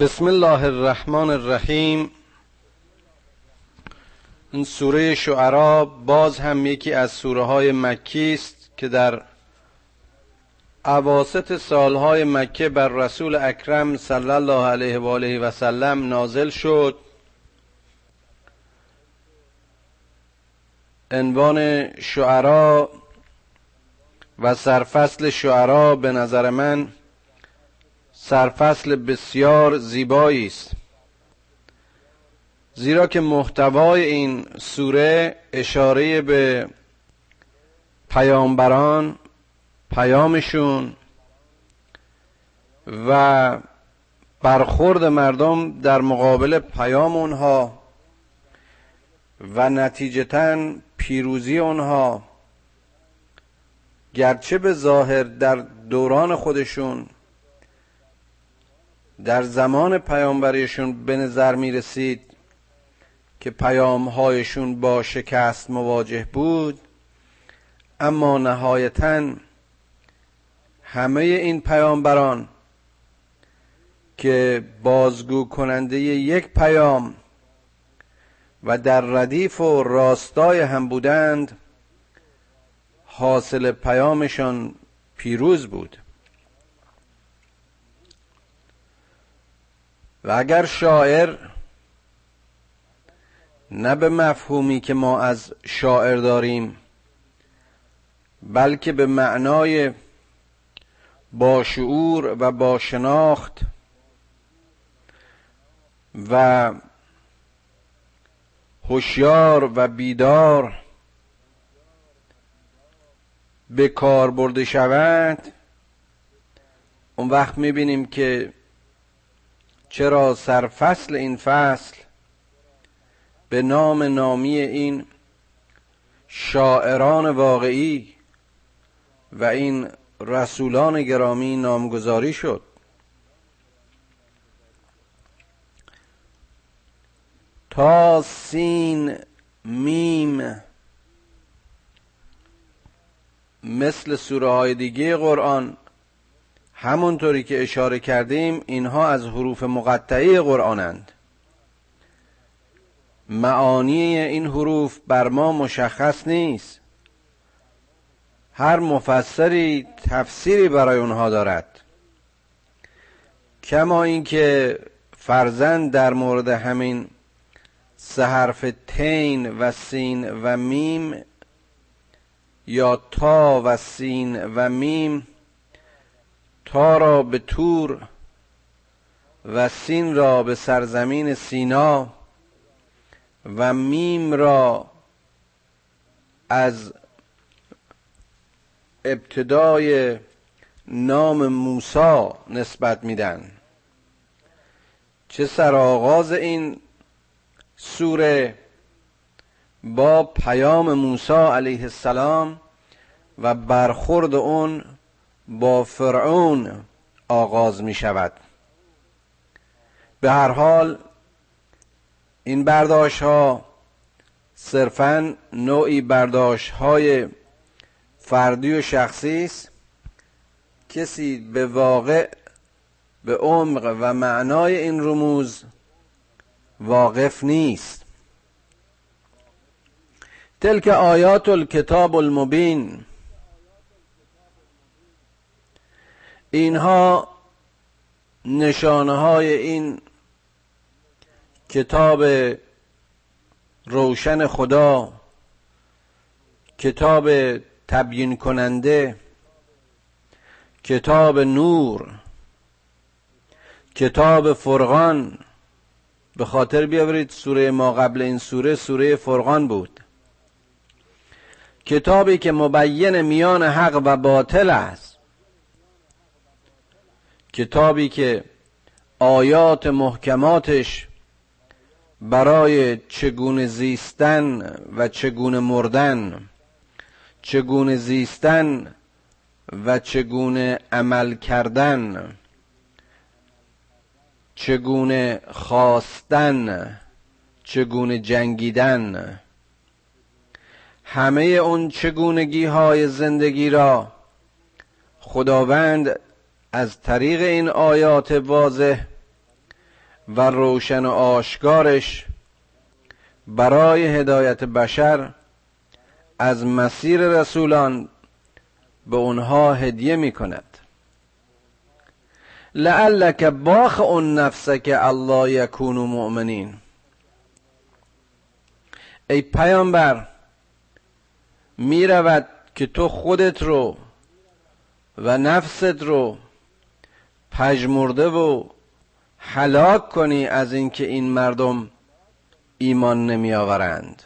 بسم الله الرحمن الرحیم. این سوره شعرا باز هم یکی از سوره های مکی است که در اواسط سالهای مکه بر رسول اکرم صلی الله علیه و آله و سلم نازل شد. عنوان شعرا و سرفصل شعرا به نظر من سرفصل بسیار زیبایی است. زیرا که محتوای این سوره اشاره به پیامبران پیامشون و برخورد مردم در مقابل پیام اونها و نتیجتا پیروزی اونها گرچه به ظاهر در دوران خودشون در زمان پیامبریشون به نظر می رسید که پیامهایشون با شکست مواجه بود اما نهایتا همه این پیامبران که بازگو کننده یک پیام و در ردیف و راستای هم بودند حاصل پیامشان پیروز بود. و اگر شاعر نه به مفهومی که ما از شاعر داریم بلکه به معنای با شعور و با شناخت و هوشیار و بیدار به کار برده شود اون وقت می‌بینیم که چرا سرفصل این فصل به نام نامی این شاعران واقعی و این رسولان گرامی نامگذاری شد؟ تا سین میم مثل سوره های دیگه قرآن همونطوری که اشاره کردیم اینها از حروف مقطعه قرآنند. معانی این حروف بر ما مشخص نیست. هر مفسری تفسیری برای اونها دارد. کما اینکه فرزند در مورد همین سه حرف تین و سین و میم یا طا و سین و میم طا را به طور و سین را به سرزمین سینا و میم را از ابتدای نام موسا نسبت میدن. چه سرآغاز این سوره با پیام موسی علیه السلام و برخورد اون با فرعون آغاز می شود به هر حال این برداشت ها صرفا نوعی برداشت های فردی و شخصی است. کسی به واقع به عمق و معنای این رموز واقف نیست. تلک آیات الکتاب المبین اینها نشانه های این کتاب روشن خدا کتاب تبیین کننده کتاب نور کتاب فرقان. به خاطر بیاورید سوره ما قبل این سوره سوره فرقان بود. کتابی که مبین میان حق و باطل است. کتابی که آیات محکماتش برای چگونه زیستن و چگونه مردن چگونه زیستن و چگونه عمل کردن چگونه خواستن چگونه جنگیدن همه اون چگونگی های زندگی را خداوند از طریق این آیات واضح و روشن و آشکارش برای هدایت بشر از مسیر رسولان به اونها هدیه می کند لعلک باخ اون نفسه که الله یکون مؤمنین. ای پیامبر می رود که تو خودت رو و نفست رو پژمرده و هلاک کنی از اینکه این مردم ایمان نمی آورند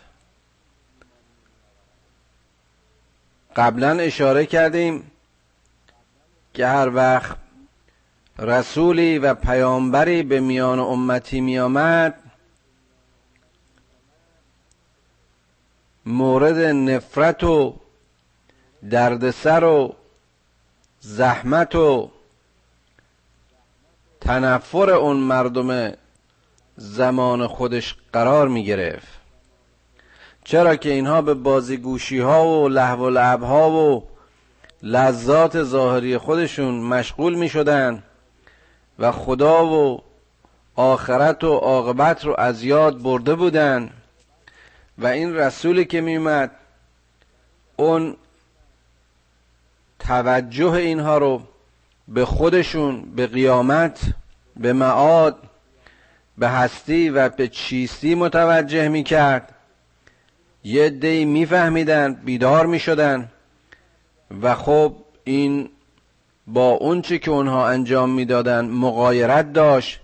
قبلا اشاره کردیم که هر وقت رسولی و پیامبری به میان امتی می آمد مورد نفرت و دردسر و زحمت و تنفر اون مردم زمان خودش قرار می گرفت. چرا که اینها به بازیگوشی ها و لحو و لعب ها و لذات ظاهری خودشون مشغول می شدن و خدا و آخرت و عاقبت رو از یاد برده بودن و این رسولی که میمد اون توجه اینها رو به خودشون به قیامت به معاد به هستی و به چیستی متوجه می‌کرد. یه دی میفهمیدن بیدار می‌شدن. و خب این با اونچه که اونها انجام می‌دادن مقایرت داشت.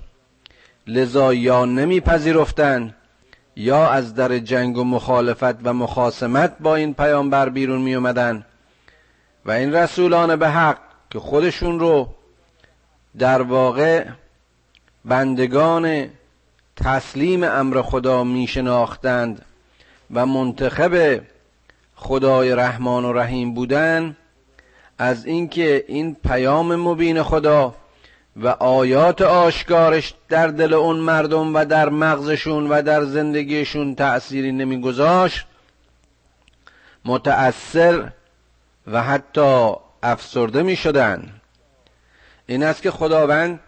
لذا یا نمیپذیرفتن یا از در جنگ و مخالفت و مخاسمت با این پیامبر بیرون می اومدن و این رسولان به حق که خودشون رو در واقع بندگان تسلیم امر خدا می شناختند و منتخب خدای رحمان و رحیم بودن از اینکه این پیام مبین خدا و آیات آشکارش در دل اون مردم و در مغزشون و در زندگیشون تأثیری نمیگذاشت متأثر و حتی افسرده می شدن. این است که خداوند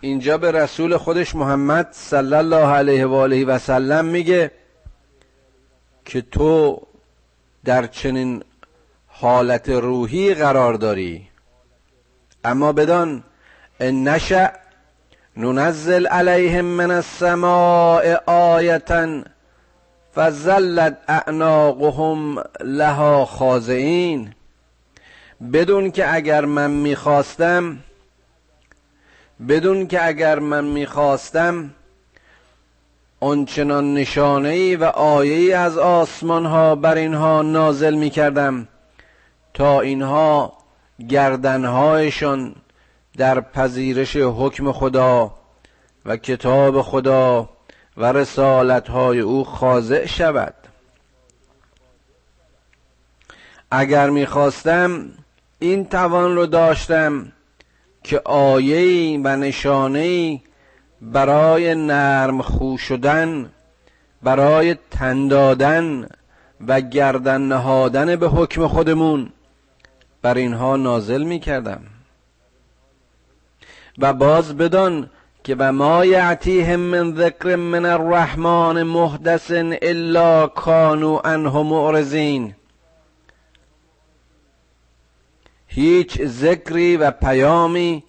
اینجا به رسول خودش محمد صلی الله علیه و آله و سلم میگه که تو در چنین حالت روحی قرار داری. اما بدان ان نشأ ننزل علیهم من السماء آیتا فزلت اعناقهم لها خاضعین. بدون که اگر من می‌خواستم بدون که اگر من می‌خواستم آنچنان نشانه ای و آیه ای از آسمان ها بر اینها نازل می کردم تا اینها گردنهایشان در پذیرش حکم خدا و کتاب خدا و رسالت های او خاضع شود. اگر می‌خواستم این توان رو داشتم که آیه و نشانه برای نرم خو شدن برای تندادن و گردن نهادن به حکم خودمون بر اینها نازل می کردم و باز بدان که و ما یعتیهم من ذکر من الرحمن محدث الا کانوا عنه معرضین. هیچ ذکری و پیامی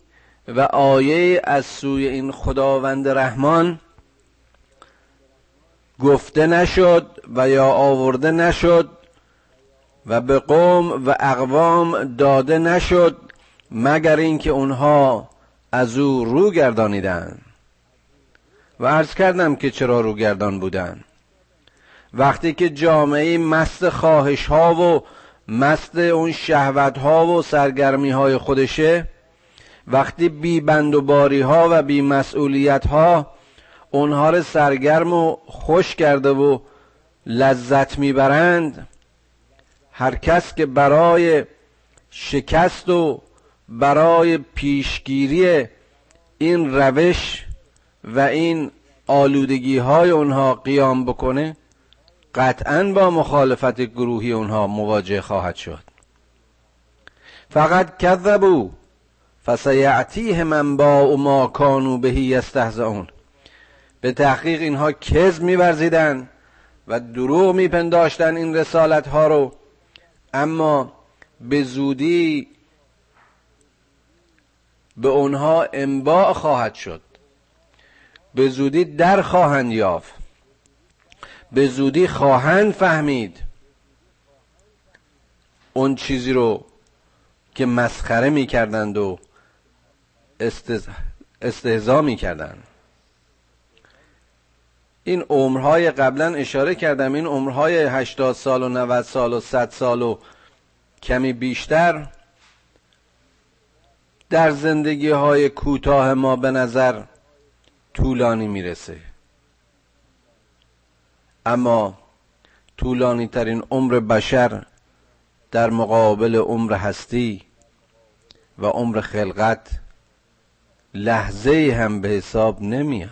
و آیه از سوی این خداوند رحمان گفته نشد و یا آورده نشد و به قوم و اقوام داده نشد مگر اینکه اونها از او رو گردانیدن و عرض کردم که چرا رو گردان بودن وقتی که جامعه مست خواهش ها و مست اون شهوت ها و سرگرمی های خودشه وقتی بی بند و باری ها و بی مسئولیت ها اونها رو سرگرم و خوش کرده و لذت می‌برند هر کس که برای شکست و برای پیشگیری این روش و این آلودگی های اونها قیام بکنه قطعا با مخالفت گروهی اونها مواجه خواهد شد. فقط کذبو فسیعتیهم با ما کانوا بهی یستهزئون. به تحقیق اینها کذب میورزیدن و دروغ میپنداشتن این رسالت ها رو. اما به زودی به اونها انباع خواهد شد. به زودی در خواهند یافت. به زودی خواهند فهمید. اون چیزی رو که مسخره می‌کردند و استهزا می‌کردند. این عمرهای قبلا اشاره کردم این عمرهای 80 سال و 90 سال و 100 سال و کمی بیشتر در زندگی های کوتاه ما به نظر طولانی می‌رسه. اما طولانی ترین عمر بشر در مقابل عمر هستی و عمر خلقت لحظه هم به حساب نمیاد.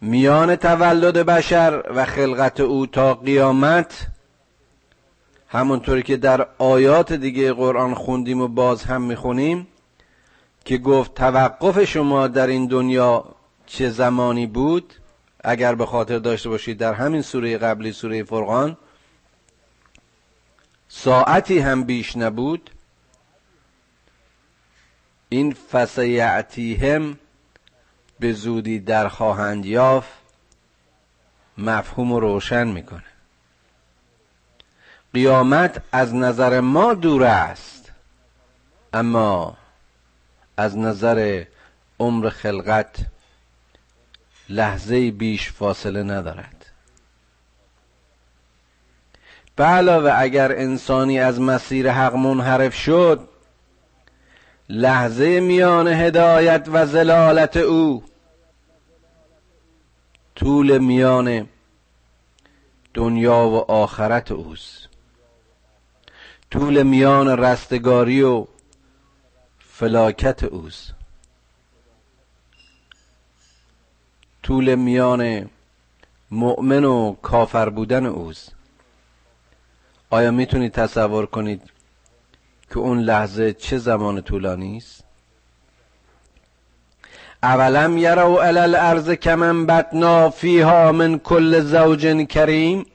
میان تولد بشر و خلقت او تا قیامت همونطوری که در آیات دیگه قرآن خوندیم و باز هم می‌خونیم که گفت توقف شما در این دنیا چه زمانی بود؟ اگر به خاطر داشته باشید در همین سوره قبلی سوره فرقان ساعتی هم بیش نبود. این فسیعتیهم به زودی در خواهند یافت. مفهوم رو روشن می‌کنه. قیامت از نظر ما دور است اما از نظر عمر خلقت لحظه بیش فاصله ندارد. به علاوه اگر انسانی از مسیر حق منحرف شد لحظه میان هدایت و زلالت او طول میان دنیا و آخرت اوست. طول میان رستگاری و فلاکت اوست. طول میان مؤمن و کافر بودن اوست. آیا می‌تونید تصور کنید که اون لحظه چه زمان طولانی است؟ اولم یرو علی الارض کمن بتنا فیها من کل زوج کریم؟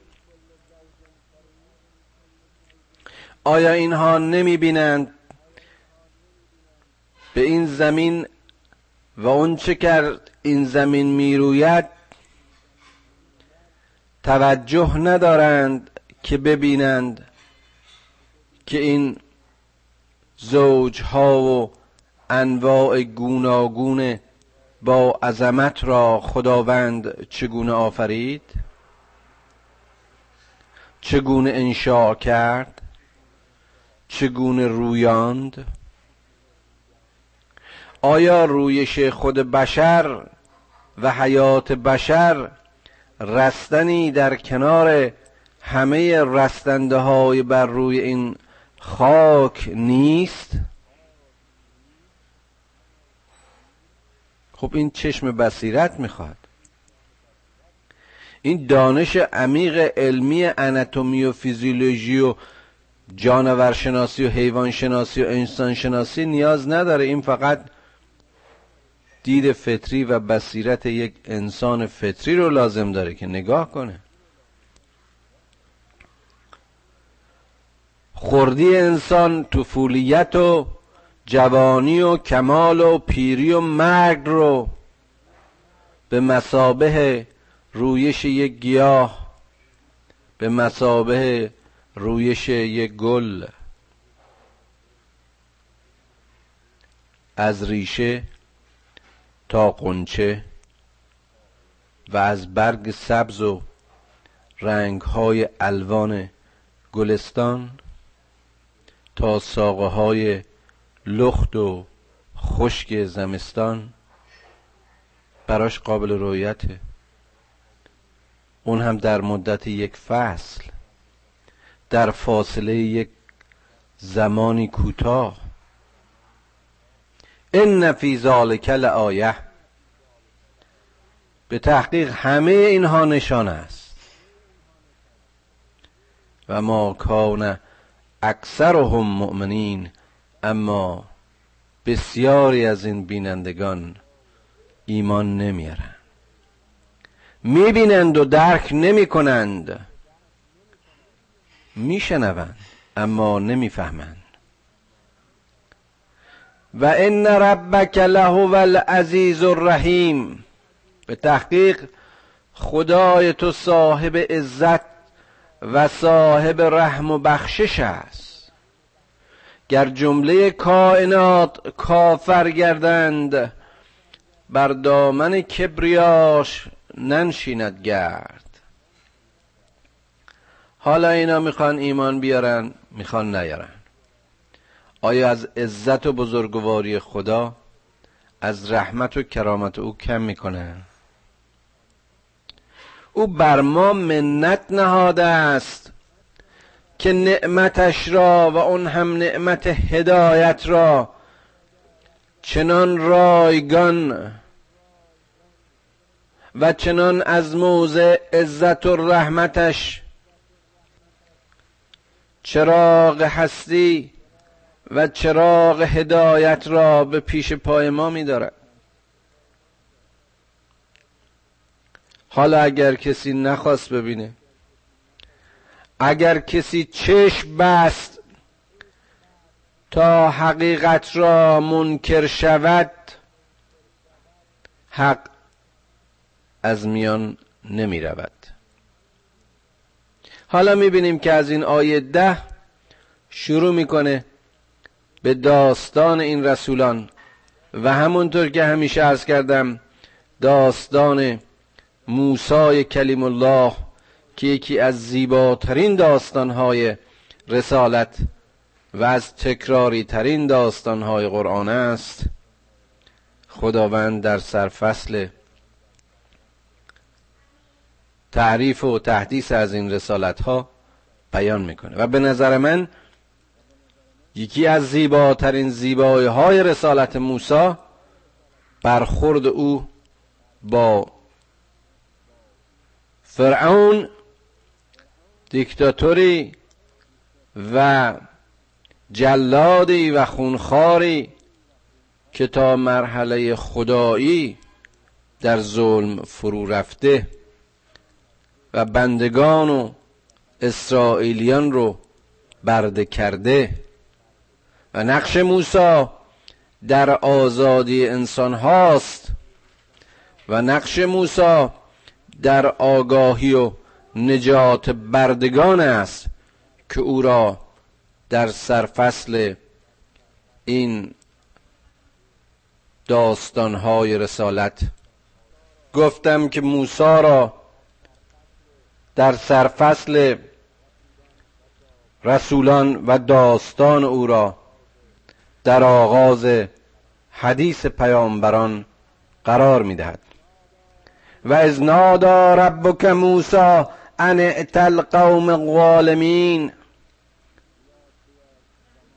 آیا اینها نمی بینند به این زمین و اون چه کرد این زمین می‌روید توجه ندارند که ببینند که این زوجها و انواع گوناگون با عظمت را خداوند چگونه آفرید؟ چگونه انشاء کرد؟ چگونه رویاند؟ آیا رویش خود بشر و حیات بشر رستنی در کنار همه رستنده های بر روی این خاک نیست؟ خب این چشم بصیرت می‌خواد. این دانش عمیق علمی اناتومی و فیزیولوژی و جانور شناسی و حیوان شناسی و انسان شناسی نیاز نداره. این فقط دید فطری و بصیرت یک انسان فطری رو لازم داره که نگاه کنه. خوردی انسان طفولیت و جوانی و کمال و پیری و مرگ رو به مسابه رویش یک گیاه به مسابه رویش یک گل از ریشه تا قنچه و از برگ سبز و رنگ های الوان گلستان تا ساقه های لخت و خشک زمستان براش قابل رویته اون هم در مدت یک فصل در فاصله یک زمانی کوتاه. ان فی ذالک لآیه به تحقیق همه اینها نشان است و ما کان اکثرهم مؤمنین اما بسیاری از این بینندگان ایمان نمیارن می‌بینند و درک نمی‌کنند میشنوند اما نمی‌فهمند و ان ربک لهو العزیز الرحیم. به تحقیق خدای تو صاحب عزت و صاحب رحم و بخشش است. گر جمله کائنات کافر گردند بر دامن کبریاش ننشیند گرد. حالا اینا می‌خوان ایمان بیارن می‌خوان نیارن. آیا از عزت و بزرگواری خدا از رحمت و کرامت او کم می‌کنه؟ او بر ما منت نهاده است که نعمتش را و اون هم نعمت هدایت را چنان رایگان و چنان از موضع عزت و رحمتش چراغ هستی و چراغ هدایت را به پیش پای ما می‌دارد. حالا اگر کسی نخواست ببینه اگر کسی چشم بست تا حقیقت را منکر شود حق از میان نمی رود حالا می‌بینیم که از این آیه ده شروع می‌کنه. به داستان این رسولان. و همونطور که همیشه ارز کردم داستان موسای کلیم الله که یکی از زیباترین داستانهای رسالت و از تکراری ترین داستانهای قرآن است. خداوند در سرفصل تعریف و تحدیث از این رسالت ها بیان می‌کنه. و به نظر من یکی از زیباترین زیبایی های رسالت موسی برخورد او با فرعون دیکتاتوری و جلادی و خونخاری که تا مرحله خدایی در ظلم فرو رفته و بندگان و اسرائیلیان رو برده کرده. و نقش موسی در آزادی انسان هاست. و نقش موسی در آگاهی و نجات بردگان است که او را در سرفصل این داستانهای رسالت گفتم که موسی را در سرفصل رسولان و داستان او را در آغاز حدیث پیامبران قرار می‌دهد. و از نادا ربک موسی ان اتل قوم الظالمین.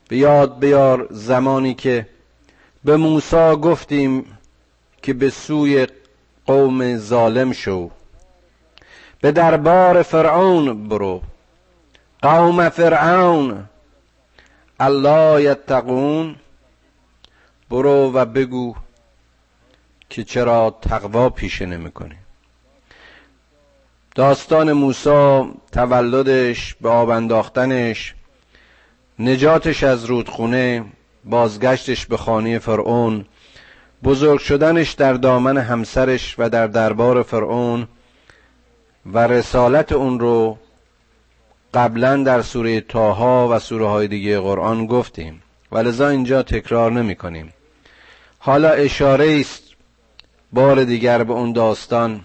به بیار زمانی که به موسی گفتیم که به سوی قوم ظالم شو. به دربار فرعون برو. قوم فرعون الله یتقون برو و بگو که چرا تقوا پیشه نمی‌کنی داستان موسی تولدش به آب انداختنش نجاتش از رودخونه بازگشتش به خانه فرعون بزرگ شدنش در دامن همسرش و در دربار فرعون و رسالت اون رو قبلا در سوره تاها و سوره های دیگه قرآن گفتیم ولذا اینجا تکرار نمی کنیم حالا اشاره است بار دیگر به اون داستان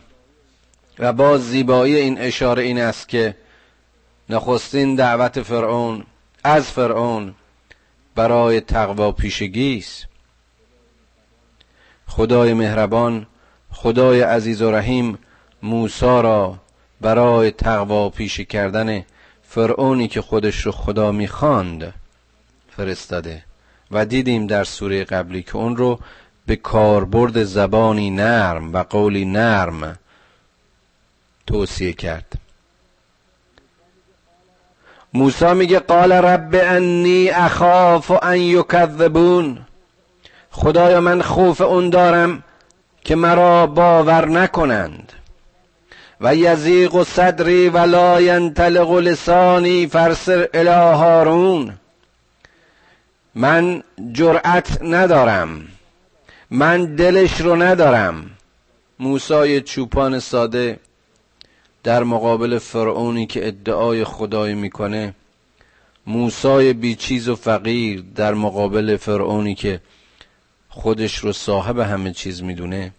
و باز زیبایی این اشاره این است که نخستین دعوت فرعون از فرعون برای تقوا پیشگی است. خدای مهربان خدای عزیز و رحیم موسی را برای تقوا پیشه کردن فرعونی که خودش رو خدا می‌خواند فرستاده و دیدیم در سوره قبلی که اون رو به کاربرد زبانی نرم و قولی نرم توصیه کرد. موسی میگه قال رب انی اخاف ان یکذبون. خدایا من خوف اون دارم که مرا باور نکنند. و یزیق و صدری ولا ینطلق لسانی فرسر الی هارون. من جرأت ندارم. من دلش رو ندارم. موسای چوپان ساده در مقابل فرعونی که ادعای خدایی می‌کنه موسای بیچیز و فقیر در مقابل فرعونی که خودش رو صاحب همه چیز می‌دونه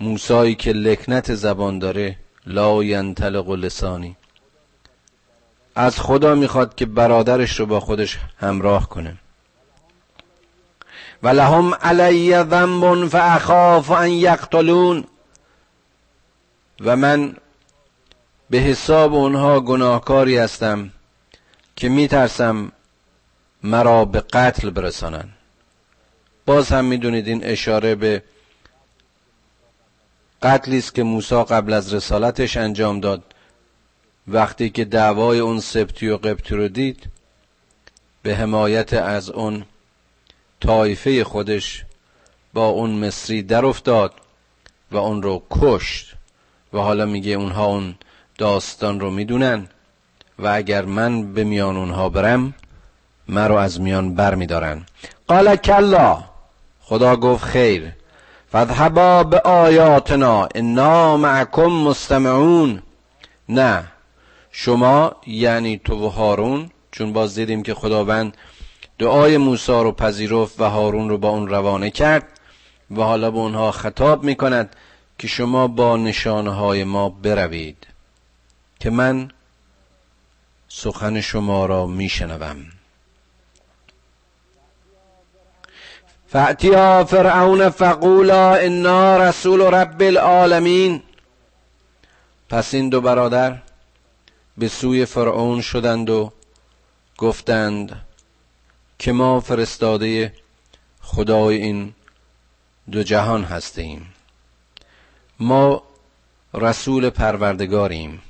موسایی که لکنت زبان داره لا ینطلق لسانی. از خدا می‌خواد که برادرش رو با خودش همراه کنه. و لهم علی ذنب فاخاف ان یقتلون. و من به حساب اونها گناهکاری هستم که میترسم مرا به قتل برسانن باز هم می‌دونید این اشاره به قتلی است که موسی قبل از رسالتش انجام داد. وقتی که دعوای اون سبتی و قبطی رو دید به حمایت از اون طایفه خودش با اون مصری در افتاد و اون رو کشت و حالا میگه اونها اون داستان رو می‌دونن و اگر من به میان اونها برم من رو از میان بر میدارن قال کلا. خدا گفت خیر. فذهبا به آیاتنا انا معکم مستمعون. نه شما یعنی تو و هارون چون باز دیدیم که خداوند دعای موسی رو پذیرفت و هارون رو با اون روانه کرد و حالا به اونها خطاب می کند که شما با نشانه های ما بروید که من سخن شما را میشنوم. فأتیا فرعون فقولا انا رسول رب العالمین. پس این دو برادر به سوی فرعون شدند و گفتند که ما فرستاده خدای این دو جهان هستیم. ما رسول پروردگاریم.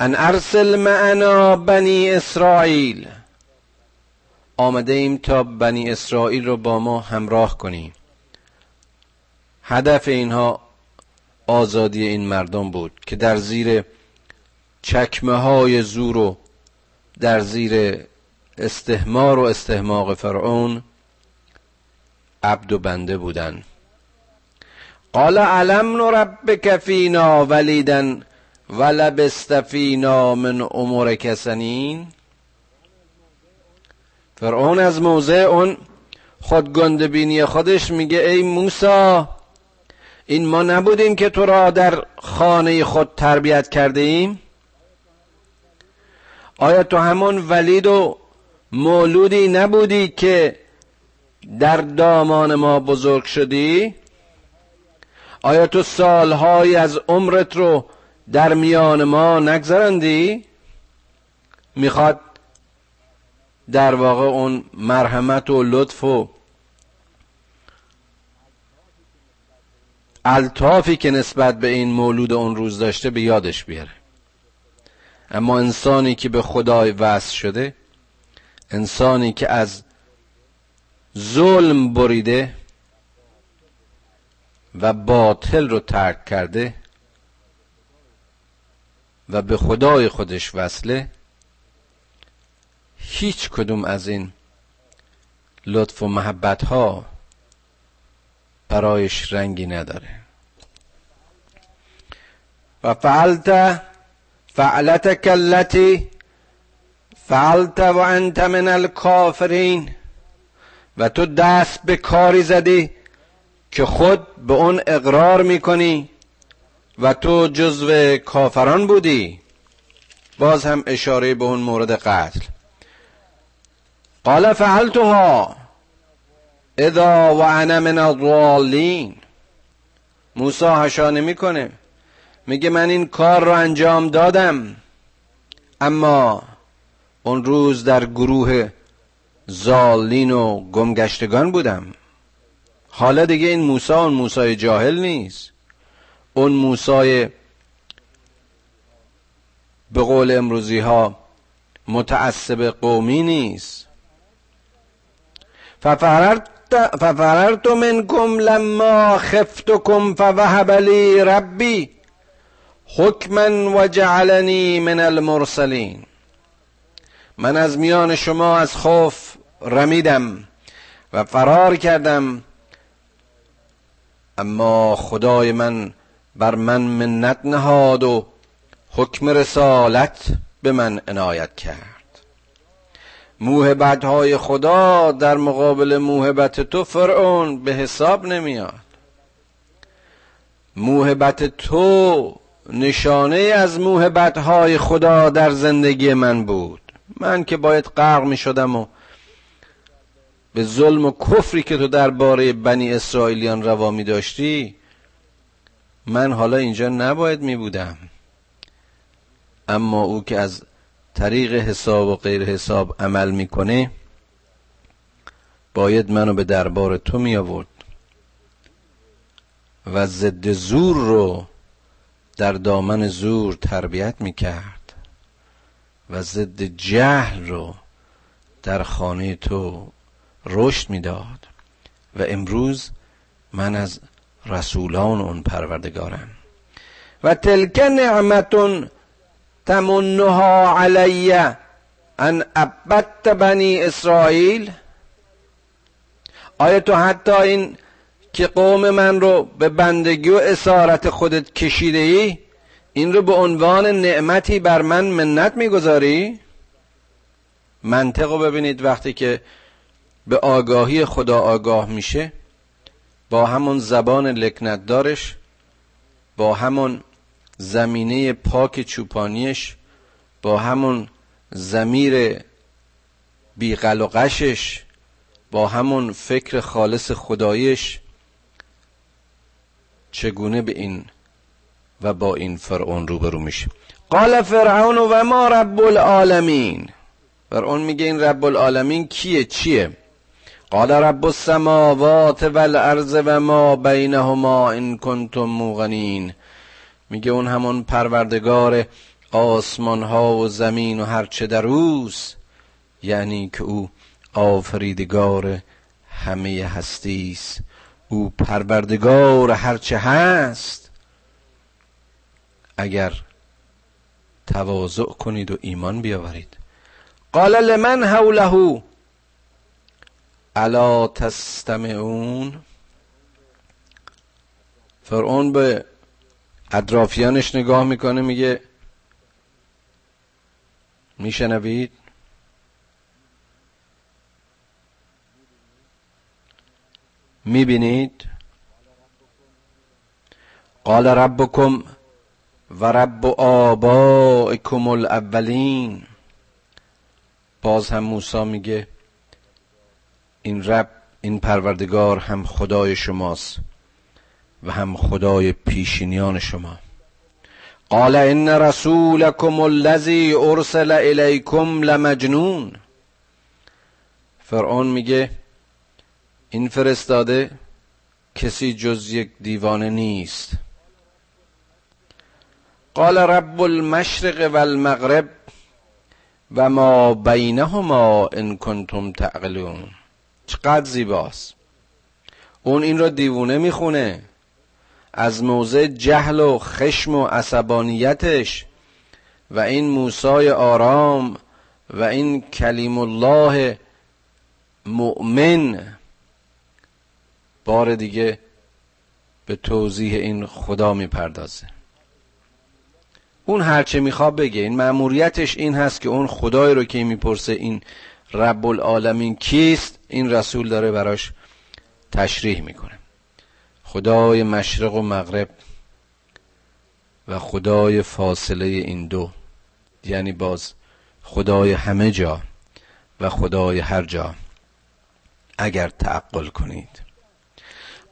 ان ارسل معنا بنی اسرائیل. آمده ایم تا بنی اسرائیل رو با ما همراه کنیم. هدف اینها آزادی این مردم بود که در زیر چکمه های زور و در زیر استهمار و استهماق فرعون عبد و بنده بودن. قال علم نربک فینا ولیدن ولبست فینا من امور کسنین فرعون از موضع اون خودگندبینی خودش میگه ای موسا این ما نبودیم که تو را در خانه خود تربیت کرده ایم. آیا تو همون ولید و مولودی نبودی که در دامان ما بزرگ شدی؟ آیا تو سالهای از عمرت رو در میان ما نگذرندی می‌خواد در واقع اون مرحمت و لطف و الطافی که نسبت به این مولود اون روز داشته به یادش بیاره. اما انسانی که به خدای وصل شده انسانی که از ظلم بریده و باطل رو ترک کرده و به خدای خودش وصله هیچ کدوم از این لطف و محبت ها برایش رنگی نداره. و فعلت فعلت کلتی فعلت و انت من الکافرین. و تو دست به کاری زدی که خود به اون اقرار می‌کنی و تو جزو کافران بودی. باز هم اشاره به اون مورد قتل. قال فعلتها. اذا و انا من الضالین. موسی هشانه می‌کنه. میگه من این کار رو انجام دادم. اما اون روز در گروه زالین و گمگشتگان بودم. حالا دیگه این موسی اون موسی جاهل نیست. اون موسی به قول امروزی ها متعصب قومی نیست. ففررت ففررت منكم لما خفتكم فوهب لي ربي حکما و جعلنی من المرسلین. من از میان شما از خوف رمیدم و فرار کردم. اما خدای من بر من منت نهاد و حکم رسالت به من عنایت کرد. موهبت های خدا در مقابل موهبت تو فرعون به حساب نمیاد. موهبت تو نشانه از موهبت های خدا در زندگی من بود. من که باید غرق می شدم و به ظلم و کفری که تو درباره بنی اسرائیلیان روا می داشتی من حالا اینجا نباید می بودم اما او که از طریق حساب و غیر حساب عمل می‌کنه باید منو به دربار تو می آورد و ضد زور رو در دامن زور تربیت می کرد و ضد جهل رو در خانه تو رشد می‌داد و امروز من از رسولان اون پروردگارم. و تلک نعمتون تمنها علی ان عبدت بنی اسرائیل. آیا تو حتی این که قوم من رو به بندگی و اسارت خودت کشیده ای این رو به عنوان نعمتی بر من منت می‌گذاری؟ منطق رو ببینید وقتی که به آگاهی خدا آگاه میشه با همون زبان لکنت دارش با همون زمینه پاک چوپانیش با همون زمیر بیقل و با همون فکر خالص خدایش چگونه به این و با این فرعون روبرو میشه؟ قال فرعون و ما رب العالمین. فرعون میگه این رب العالمین کیه؟ چیه؟ قال رب السماوات والارض و ما بینهما ان کنتم موقنین. میگه اون همون پروردگار آسمان ها و زمین و هرچه در اوست یعنی که او آفریدگار همه هستی است او پروردگار هرچه هست. اگر تواضع کنید و ایمان بیاورید. قال لمن حوله؟ الا تستمعون. فرعون به اطرافیانش نگاه می‌کنه میگه میشنوید؟ می‌بینید؟ قال ربکم و رب آبائکم الاولین. باز هم موسی میگه این رب این پروردگار هم خدای شماست. و هم خدای پیشینیان شما. قال ان رسولكم الذي ارسل الیکم لمجنون. فرعون میگه این فرستاده کسی جز یک دیوانه نیست. قال رب المشرق والمغرب و ما بینهما ان کنتم تعقلون. چقدر زیباست. اون این را دیوونه می‌خونه. از موضع جهل و خشم و عصبانیتش و این موسای آرام و این کلیم الله مؤمن بار دیگه به توضیح این خدا می‌پردازه. اون هرچه می‌خواد بگه. این مأموریتش این هست که اون خدای رو که می‌پرسه این رب العالمین کیست این رسول داره براش تشریح می‌کنه. خدای مشرق و مغرب و خدای فاصله این دو یعنی باز خدای همه جا و خدای هر جا اگر تعقل کنید.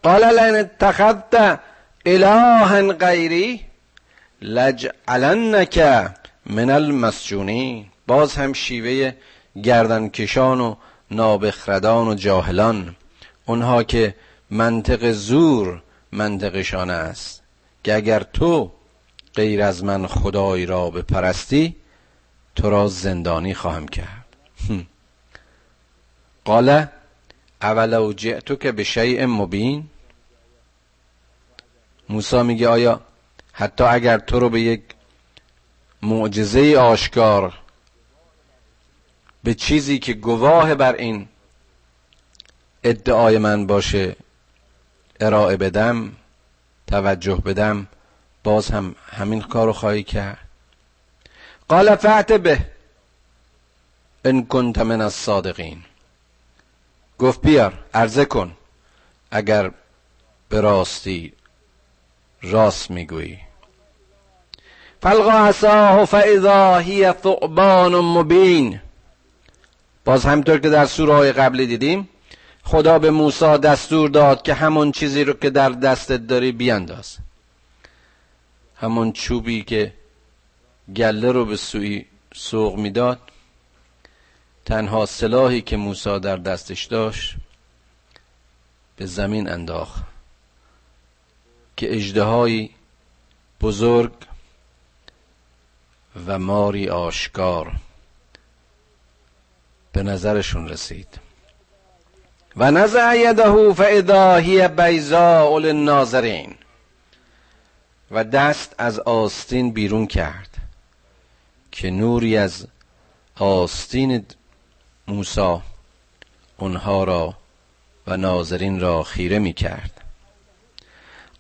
قال لن اتخذت الها غیری لجعلنک من المسجونین باز هم شیوه گردنکشان و نابخردان و جاهلان اونها که منطق زور منطقشان است که اگر تو غیر از من خدای را بپرستی تو را زندانی خواهم کرد. قال اولو جئتو که به شیء مبین؟ موسی میگه آیا حتی اگر تو رو به یک معجزه آشکار به چیزی که گواه بر این ادعای من باشه ارائه بدم توجه بدم باز هم همین کارو خواهی کرد. قال فعت به ان کنت من الصادقین. گفت بیار عرضه کن. اگر به راستی راست می‌گویی. فلقا عصاه فاذا هی ثعبان مبین. باز همطور که در سوره های قبلی دیدیم خدا به موسی دستور داد که همون چیزی رو که در دستت داری بیانداز. همون چوبی که گله رو به سوی سوق می‌داد تنها سلاحی که موسی در دستش داشت به زمین انداخت که اجدهایی بزرگ و ماری آشکار به نظرشون رسید. و نزع یده فاذا هی بیضاء للناظرین. و دست از آستین بیرون کرد که نوری از آستین موسی اونها را و ناظرین را خیره می کرد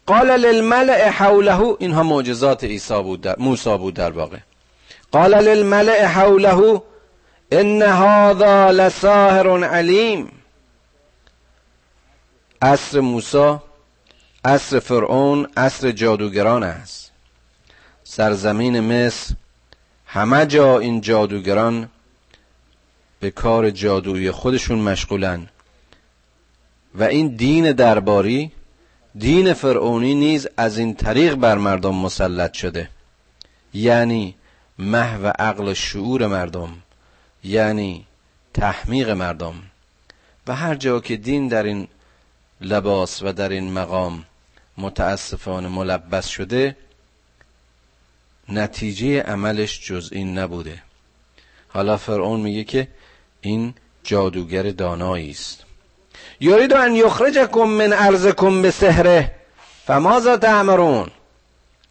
قال للملع حوله اینها معجزات عیسی بود در موسی بود در واقع. قال للملع حوله ان هذا لساهر علیم. عصر موسی عصر فرعون عصر جادوگران است. سرزمین مصر همه جا این جادوگران به کار جادویی خودشون مشغولن. و این دین درباری دین فرعونی نیز از این طریق بر مردم مسلط شده. یعنی محو عقل شعور مردم یعنی تحمیق مردم. و هر جا که دین در این لباس و در این مقام متاسفانه ملبس شده نتیجه عملش جز این نبوده. حالا فرعون میگه که این جادوگر دانایی است. یرید ان یخرجکم من ارزکم به سحره فماذا تعمرون؟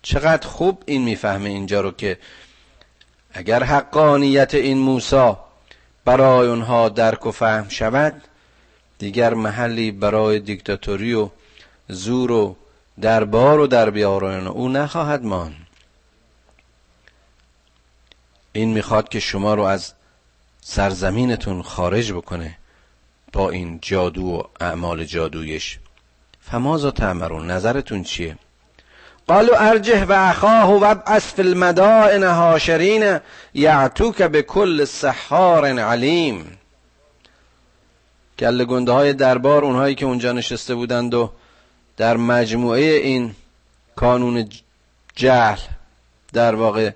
چقدر خوب این می‌فهمه اینجا رو که اگر حقانیت این موسی برای اونها درک و فهم شود دیگر محلی برای دیکتاتوری و زور و دربار و در بیاران او نخواهد مان این می‌خواد که شما رو از سرزمینتون خارج بکنه با این جادو و اعمال جادویش. فمازا تعمرون نظرتون چیه؟ قالوا ارجه و اخاه و ابعث فی المدائن هاشرین یعتوک به کل سحار علیم. گله گنده های دربار اونهایی که اونجا نشسته بودند و در مجموعه این کانون جهل در واقع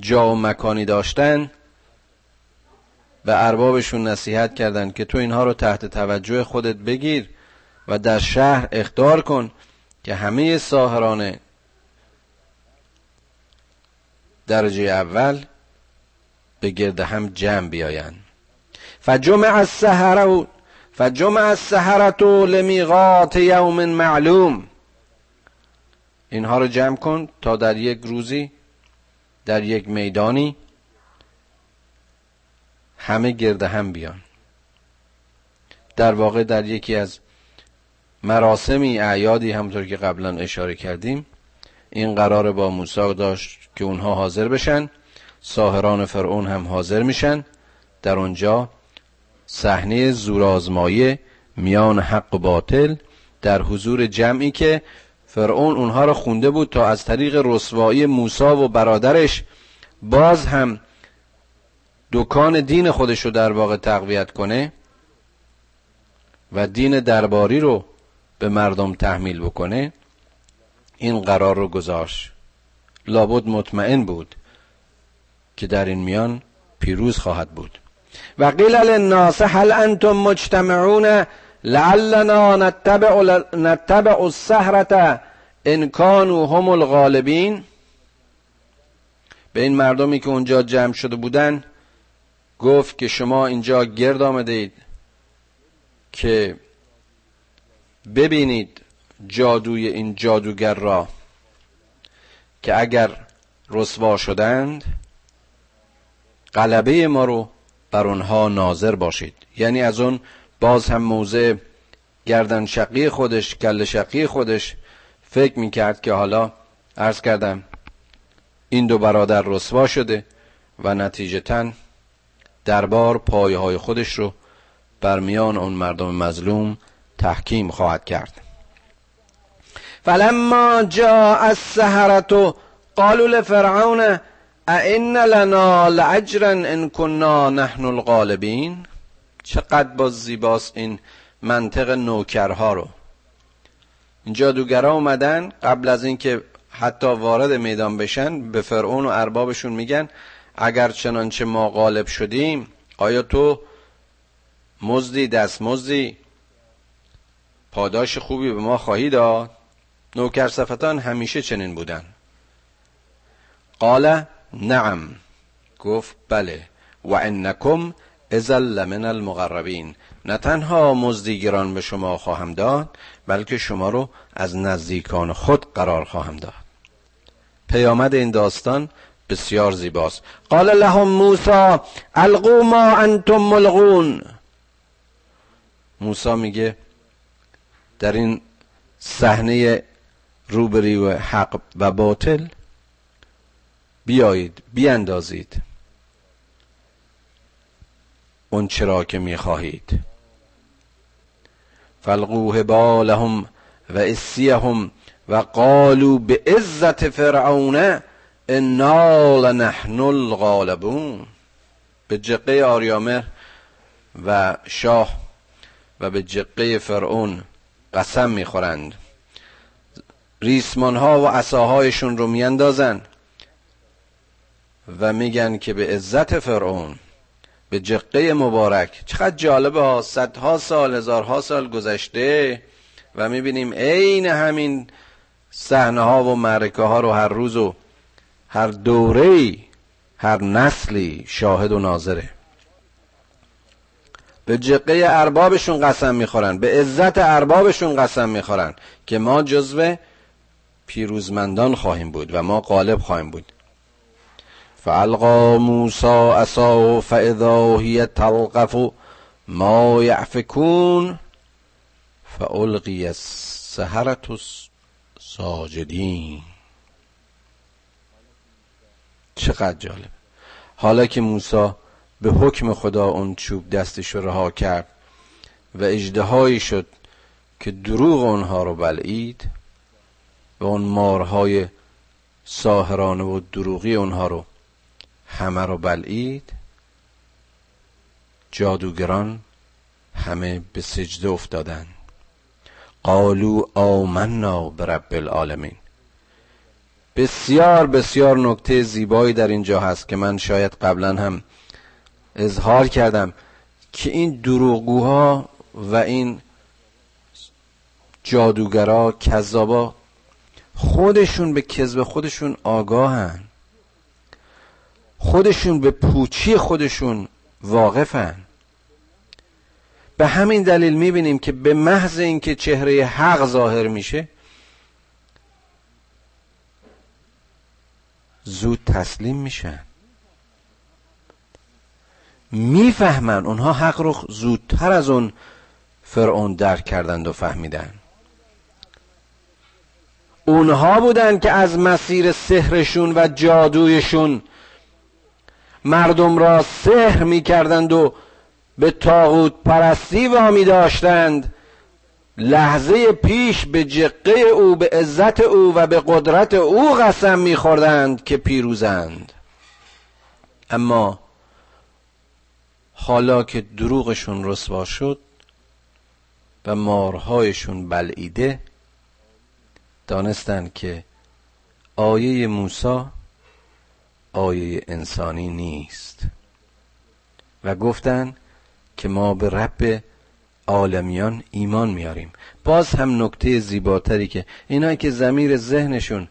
جا و مکانی داشتن و اربابشون نصیحت کردند که تو اینها رو تحت توجه خودت بگیر و در شهر اختار کن که همه ساهران درجه اول به گرد هم جمع بیایند. فجمع السهره فجمع السهره لمیقات یوم معلوم. اینها رو جمع کن تا در یک روزی در یک میدانی همه گرد هم بیان. در واقع در یکی از مراسمی اعیادی همطور که قبلا اشاره کردیم این قرار با موسی داشت که اونها حاضر بشن ساهران فرعون هم حاضر میشن در اونجا صحنه زورآزمایی میان حق و باطل در حضور جمعی که فرعون اونها را خونده بود تا از طریق رسوایی موسی و برادرش باز هم دکان دین خودش رو در واقع تقویت کنه و دین درباری رو به مردم تحمیل بکنه این قرار رو گذاشت. لابد مطمئن بود که در این میان پیروز خواهد بود. و قیل للناس هل انتم مجتمعون لعلنا نتبع, نتبع السهرة ان كانوا هم الغالبین به این مردمی که اونجا جمع شده بودن گفت که شما اینجا گرد آمده اید که ببینید جادوی این جادوگر را که اگر رسوا شدند غلبه ما رو بر اونها ناظر باشید. یعنی از اون باز هم موضع گردن شقی خودش کل شقی خودش فکر می‌کرد که حالا عرض کردم این دو برادر رسوا شده و نتیجتا دربار پایه های خودش رو بر میان اون مردم مظلوم تحکیم خواهد کرد. فلما جاء السحرة قالوا لفرعون ائن لنا لاجرا ان كنا نحن الغالبین؟ چقدر باز زیباست این منطق نوکرها رو. این جادوگرها اومدن قبل از اینکه حتی وارد میدان بشن به فرعون و اربابشون میگن اگر چنانچه ما غالب شدیم آیا تو مزدی دست مزدی پاداش خوبی به ما خواهی داد؟ نوکر صفتان همیشه چنین بودن. قال نعم. گفت بله. و انکم ازل لمن المقربین نه تنها مزدیگران به شما خواهم داد بلکه شما رو از نزدیکان خود قرار خواهم داد. پیامد این داستان بسیار زیباست. قال لهم موسی القوا ما انتم ملغون. موسی میگه در این صحنه روبری و حق و باطل بیایید بیاندازید. اون چرا که می‌خواهید. فلقوه بالهم و اسیهم و قالوا به عزت فرعون انا لنحن الغالبون. به جقه آریامر و شاه و به جقه فرعون قسم می‌خورند. ریسمان ها و عصاهایشون رو میاندازن و میگن که به عزت فرعون به جقه مبارک. چقدر جالبه ها صدها سال هزارها سال گذشته و می‌بینیم عین همین صحنه ها و معرکه ها رو هر روز و هر دوره هر نسلی شاهد و ناظره. به جقه اربابشون قسم می‌خورن به عزت اربابشون قسم می‌خورن که ما جزو پیروزمندان خواهیم بود و ما غالب خواهیم بود. فالقا موسی عصاه فاذا هی تلقف ما یعفکون فالقی السحرة ساجدین چقدر جالب. حالا که موسی به حکم خدا اون چوب دستش رو رها کرد و اجدهایی شد که دروغ اونها رو بلعید و اون مارهای ساهرانه و دروغی اونها رو همه رو بلعید. جادوگران همه به سجده افتادن قالو آمنا برب العالمین. بسیار بسیار نکته زیبایی در اینجا هست که من شاید قبلا هم اظهار کردم که این دروغگوها و این جادوگرا کذابا خودشون به کذب خودشون آگاهن. خودشون به پوچی خودشون واقفن. به همین دلیل می‌بینیم که به محض اینکه چهره حق ظاهر میشه زود تسلیم میشن. می‌فهمن اونها حق رو زودتر از اون فرعون درک کردند و فهمیدن. اونها بودن که از مسیر سحرشون و جادویشون مردم را سحر می‌کردند و به تاغوت پرستی وامی داشتند. لحظه پیش به جقه او به عزت او و به قدرت او قسم میخوردند که پیروزند. اما حالا که دروغشون رسوا شد و مارهایشون بلعیده دانستند که آیه موسی آیه انسانی نیست. و گفتند که ما به رب عالمیان ایمان میاریم. باز هم نکته زیباتری که اینایی که زمیر ذهنشون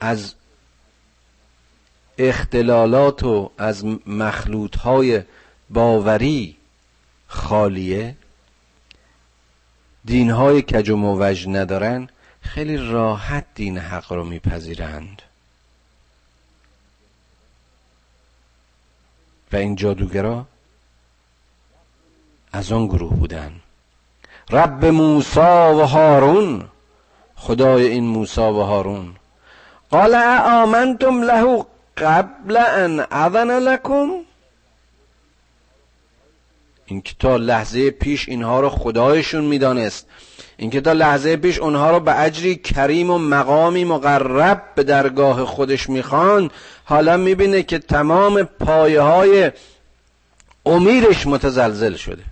از اختلالات و از مخلوط های باوری خالیه دینهای کج و موج ندارن خیلی راحت دین حق رو میپذیرند. و این جادوگرا از آن گروه بودن. رب موسا و هارون خدای این موسا و هارون. قال آمنتم له قبل ان اذن لکم؟ این که تا لحظه پیش اینها رو خدایشون می‌دانست. اینکه تا لحظه پیش اونها رو به اجری کریم و مقامی مقرب به درگاه خودش می‌خوان حالا می‌بینه که تمام پایه های امیرش متزلزل شده.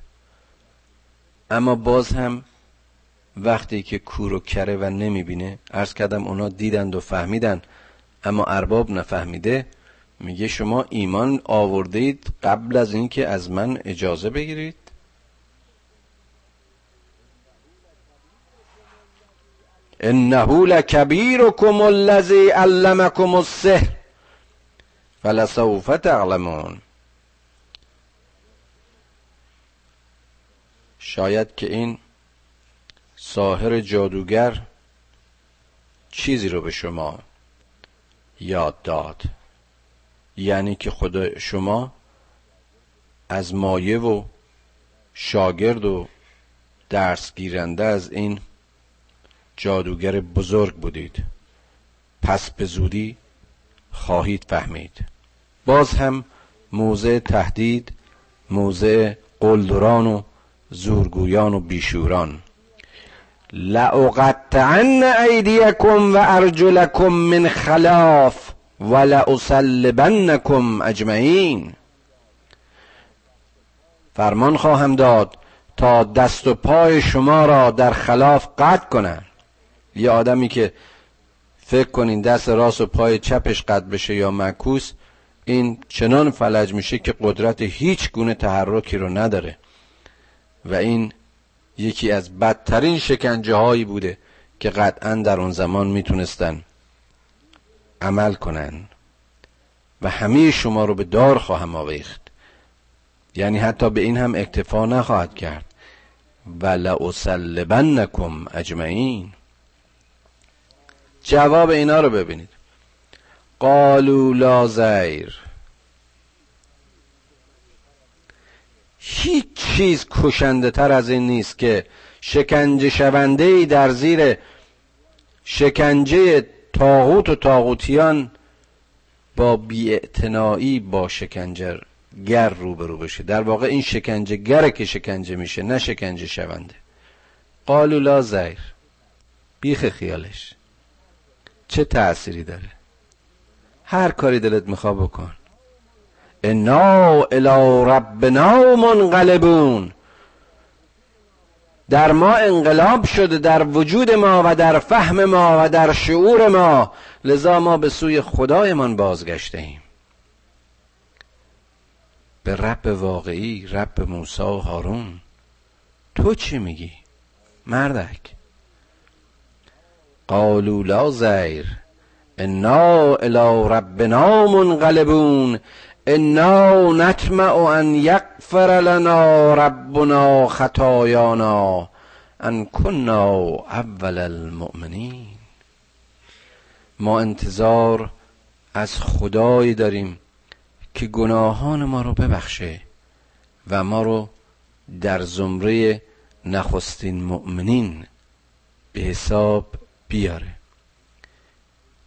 اما باز هم وقتی که کور و کره و نمی‌بینه ارز کردم اونا دیدند و فهمیدن اما ارباب نفهمیده. میگه شما ایمان آوردید قبل از اینکه از من اجازه بگیرید. انه لکبیرکم الذی علمکم السحر فلسوف تعلمون. شاید که این ساهر جادوگر چیزی رو به شما یاد داد. یعنی که خدا شما از مایه و شاگرد و درس گیرنده از این جادوگر بزرگ بودید. پس به زودی خواهید فهمید. باز هم موضع تهدید موضع قلدران و زورگویان و بیشوران. لأقطعن ایدیکم و ارجلکم من خلاف. و لأصلبنکم اجمعین. فرمان خواهم داد تا دست و پای شما را در خلاف قطع کنند یه آدمی که فکر کنین دست راست و پای چپش قطع بشه یا معکوس این چنان فلج میشه که قدرت هیچ گونه تحرکی رو نداره. و این یکی از بدترین شکنجه هایی بوده که قطعا در اون زمان می‌تونستن عمل کنن و همه شما رو به دار خواهم آویخت. یعنی حتی به این هم اکتفا نخواهد کرد. و لأسلبنکم اجمعین. جواب اینا رو ببینید. قالو لا زیر. هیچ چیز کشنده تر از این نیست که شکنجه شونده ای در زیر شکنجه تاغوت و تاغوتیان با بیاعتنایی با شکنجر گر روبرو بشه. در واقع این شکنجه گره که شکنجه میشه نه شکنجه شونده. قالو لا زیر بیخ خیالش. چه تأثیری داره؟ هر کاری دلت میخوا بکن. انا الى ربنا منقلبون. در ما انقلاب شده در وجود ما و در فهم ما و در شعور ما. لذا ما به سوی خدایمان بازگشته ایم به رب واقعی رب موسی و هارون تو چی میگی؟ مردک. قالوا لا زیر. انا الى ربنا منقلبون. انا نطمع ان یغفر لنا ربنا خطایانا ان کنا اول المؤمنین ما انتظار از خدایی داریم که گناهان ما رو ببخشه و ما رو در زمره نخستین مؤمنین به حساب بیاره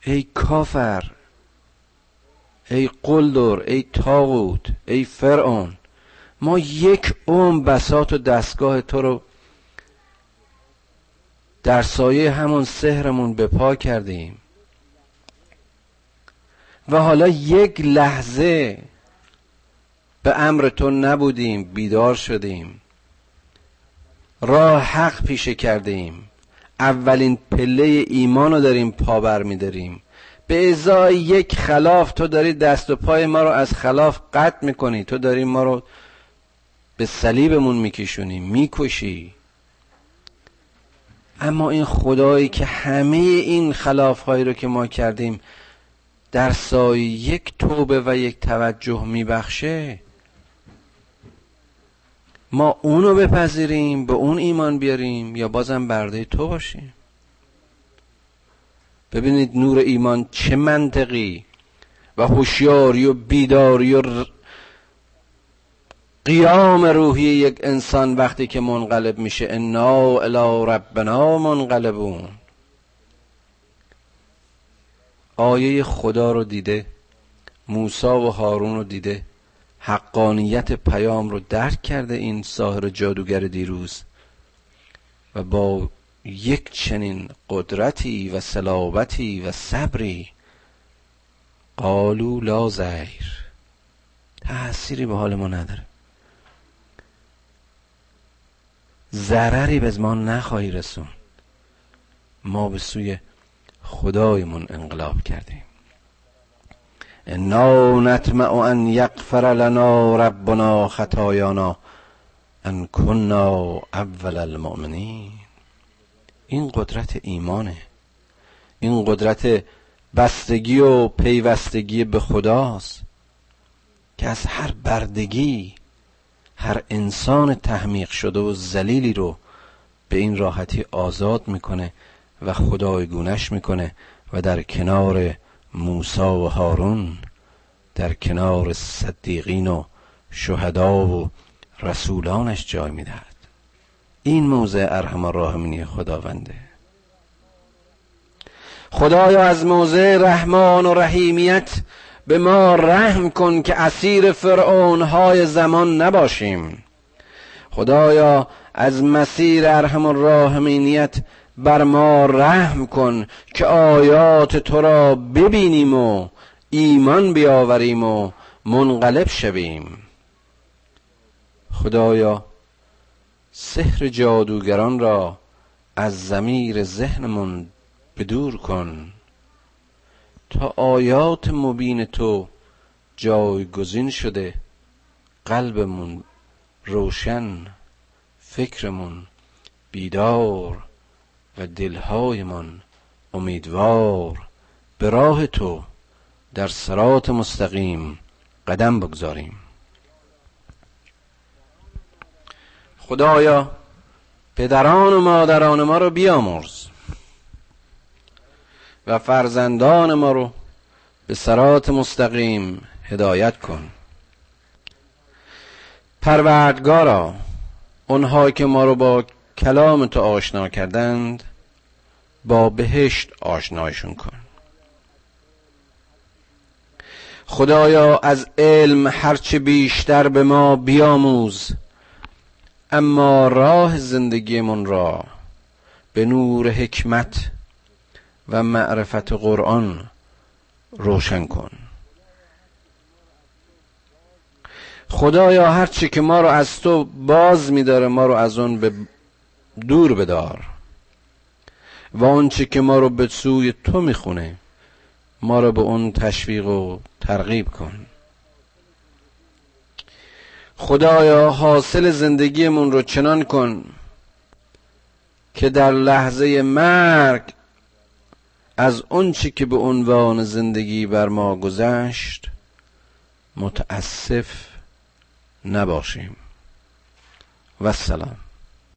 ای کافر ای قلدر ای تاغوت ای فرعون ما یک اوم بسات و دستگاه تو رو در سایه همون سهرمون به پا کردیم. و حالا یک لحظه به امر تو نبودیم بیدار شدیم. راه حق پیشه کردیم. اولین پله ایمان رو داریم پا میداریم به ازای یک خلاف تو داری دست و پای ما رو از خلاف قطع می‌کنی. تو داری ما رو به صلیبمون میکشونی می‌کشی. اما این خدایی که همه این خلاف هایی رو که ما کردیم در سایه یک توبه و یک توجه میبخشه ما اونو بپذیریم به اون ایمان بیاریم یا بازم برده تو باشیم. ببینید نور ایمان چه منطقی و هوشیاری و بیداری و قیام روحی یک انسان وقتی که منقلب میشه. انا الی ربنا منقلبون. آیه خدا رو دیده موسا و هارون رو دیده حقانیت پیام رو درک کرده این ساهر جادوگر دیروز. و با یک چنین قدرتی و صلابتی و صبری. قالو لا زهیر تأثیری به حال ما نداره. ضرری به ما نخواهی رسون ما به سوی خدایمون انقلاب کردیم. انا نطمع ان یغفر لنا ربنا خطایانا ان كنا اول المؤمنین. این قدرت ایمانه. این قدرت بستگی و پیوستگی به خداست که از هر بردگی هر انسان تحمیق شده و زلیلی رو به این راحتی آزاد می‌کنه و خدایگونش می‌کنه و در کنار موسا و هارون در کنار صدیقین و شهدا و رسولانش جای می‌دهد. این موضع ارحم الراحمینی خداونده. خدایا از موضع رحمان و رحیمیت به ما رحم کن که اسیر فرعون های زمان نباشیم. خدایا از مسیر ارحم الراحمینیت بر ما رحم کن که آیات تو را ببینیم و ایمان بیاوریم و منقلب شویم. خدایا سحر جادوگران را از زمیر ذهنمون بدور کن. تا آیات مبین تو جایگزین شده قلبمون روشن فکرمون بیدار و دلهایمان امیدوار. به راه تو در سرات مستقیم قدم بگذاریم. خدایا پدران و مادران ما رو بیامرز و فرزندان ما رو به سرات مستقیم هدایت کن. پروردگارا اونها که ما رو با کلام تو آشنا کردند با بهشت آشنایشون کن. خدایا از علم هرچه بیشتر به ما بیاموز. اما راه زندگیمون را به نور حکمت و معرفت قرآن روشن کن. خدایا هرچی که ما رو از تو باز میداره ما رو از اون به دور بدار. و آنچه که ما رو به سوی تو می‌خونه ما رو به اون تشویق و ترغیب کن. خدایا حاصل زندگیمون رو چنان کن که در لحظه مرگ از اونچه که به عنوان زندگی بر ما گذشت متاسف نباشیم. و سلام.